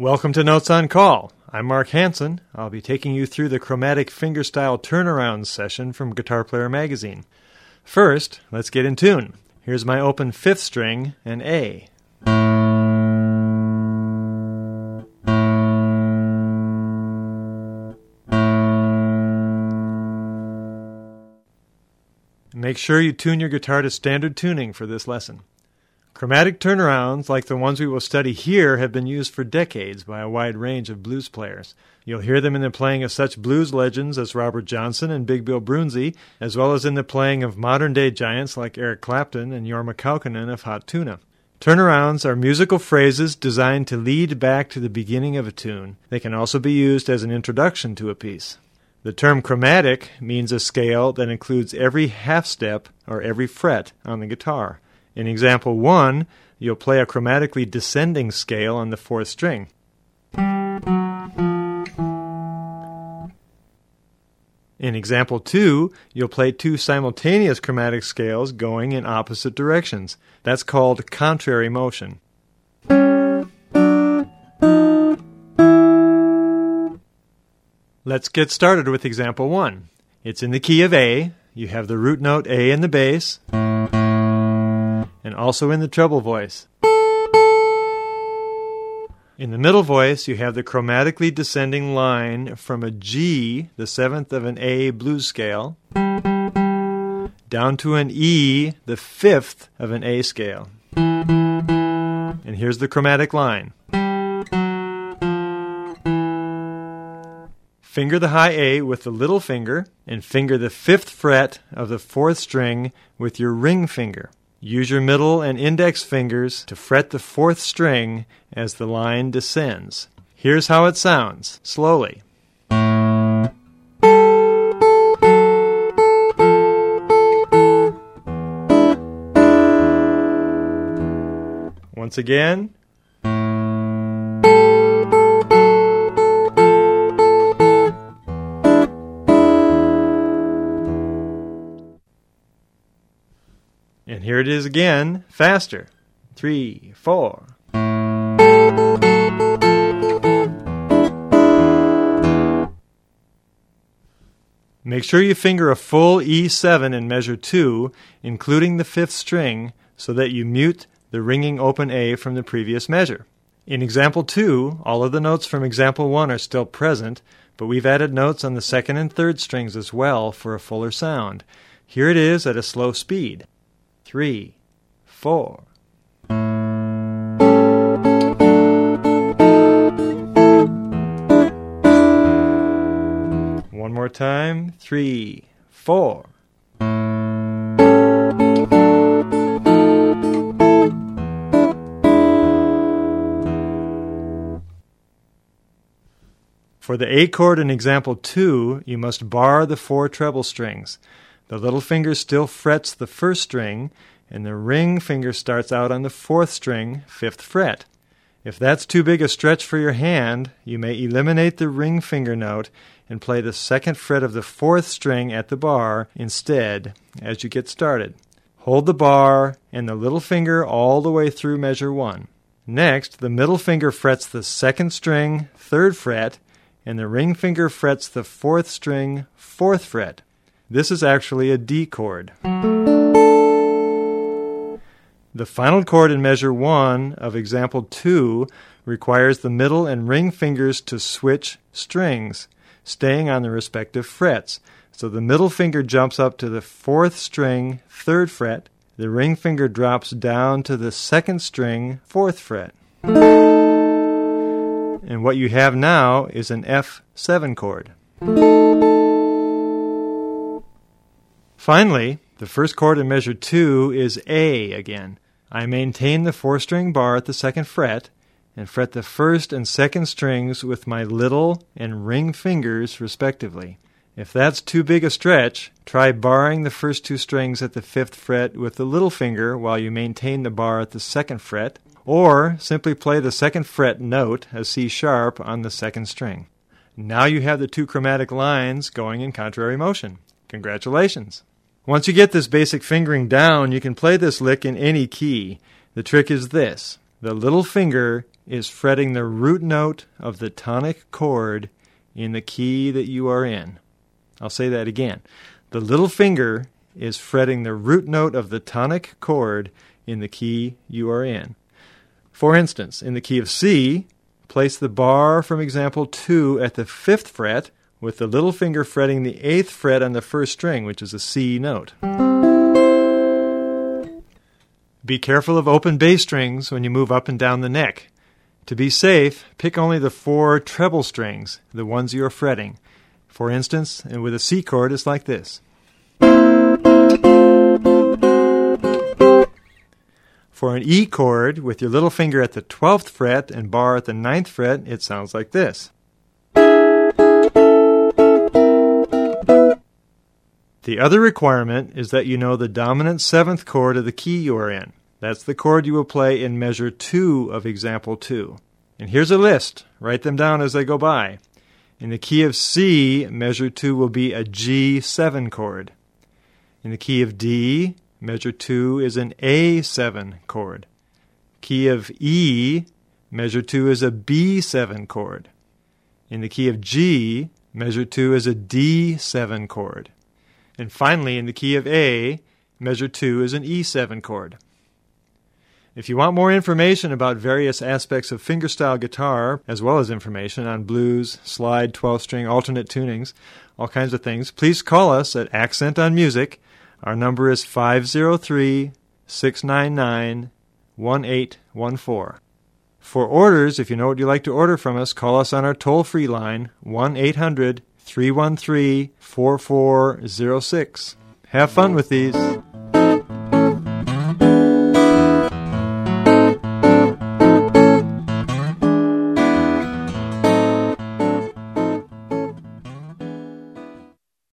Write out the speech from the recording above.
Welcome to Notes on Call. I'm Mark Hansen. I'll be taking you through the chromatic fingerstyle turnaround session from Guitar Player magazine. First, let's get in tune. Here's my open fifth string and A. Make sure you tune your guitar to standard tuning for this lesson. Chromatic turnarounds, like the ones we will study here, have been used for decades by a wide range of blues players. You'll hear them in the playing of such blues legends as Robert Johnson and Big Bill Broonzy, as well as in the playing of modern day giants like Eric Clapton and Jorma Kaukonen of Hot Tuna. Turnarounds are musical phrases designed to lead back to the beginning of a tune. They can also be used as an introduction to a piece. The term chromatic means a scale that includes every half step or every fret on the guitar. In example 1, you'll play a chromatically descending scale on the fourth string. In example 2, you'll play two simultaneous chromatic scales going in opposite directions. That's called contrary motion. Let's get started with example 1. It's in the key of A. You have the root note A in the bass, and also in the treble voice. In the middle voice, you have the chromatically descending line from a G, the seventh of an A blues scale, down to an E, the fifth of an A scale. And here's the chromatic line. Finger the high A with the little finger and finger the fifth fret of the fourth string with your ring finger. Use your middle and index fingers to fret the fourth string as the line descends. Here's how it sounds, slowly. Once again. And here it is again, faster. Three, four. Make sure you finger a full E7 in measure 2, including the fifth string, so that you mute the ringing open A from the previous measure. In example 2, all of the notes from example 1 are still present, but we've added notes on the second and third strings as well for a fuller sound. Here it is at a slow speed three, four. One more time. Three, four. For the A chord in example 2, you must bar the four treble strings. The little finger still frets the first string, and the ring finger starts out on the fourth string, fifth fret. If that's too big a stretch for your hand, you may eliminate the ring finger note and play the second fret of the fourth string at the bar instead as you get started. Hold the bar and the little finger all the way through measure one. Next, the middle finger frets the second string, third fret, and the ring finger frets the fourth string, fourth fret. This is actually a D chord. The final chord in measure 1 of example 2 requires the middle and ring fingers to switch strings, staying on the respective frets. So the middle finger jumps up to the fourth string, third fret. The ring finger drops down to the second string, fourth fret. And what you have now is an F7 chord. Finally, the first chord in measure 2 is A again. I maintain the four string bar at the second fret and fret the first and second strings with my little and ring fingers respectively. If that's too big a stretch, try barring the first two strings at the fifth fret with the little finger while you maintain the bar at the second fret, or simply play the second fret note, a C sharp, on the second string. Now you have the two chromatic lines going in contrary motion. Congratulations! Once you get this basic fingering down, you can play this lick in any key. The trick is this the little finger is fretting the root note of the tonic chord in the key that you are in. I'll say that again. The little finger is fretting the root note of the tonic chord in the key you are in. For instance, in the key of C, place the bar from example 2 at the fifth fret with the little finger fretting the eighth fret on the first string, which is a C note. Be careful of open bass strings when you move up and down the neck. To be safe, pick only the four treble strings, the ones you are fretting. For instance, and with a C chord, it's like this. For an E chord, with your little finger at the 12th fret and bar at the ninth fret, it sounds like this. The other requirement is that you know the dominant seventh chord of the key you are in. That's the chord you will play in measure 2 of example 2. And here's a list. Write them down as they go by. In the key of C, measure 2 will be a G7 chord. In the key of D, measure 2 is an A7 chord. Key of E, measure 2 is a B7 chord. In the key of G, measure 2 is a D7 chord. And finally, in the key of A, measure 2 is an E7 chord. If you want more information about various aspects of fingerstyle guitar, as well as information on blues, slide, 12 string, alternate tunings, all kinds of things, please call us at Accent on Music. Our number is 503 699 1814. For orders, if you know what you'd like to order from us, call us on our toll free line 1 800 313 4406. Have fun with these.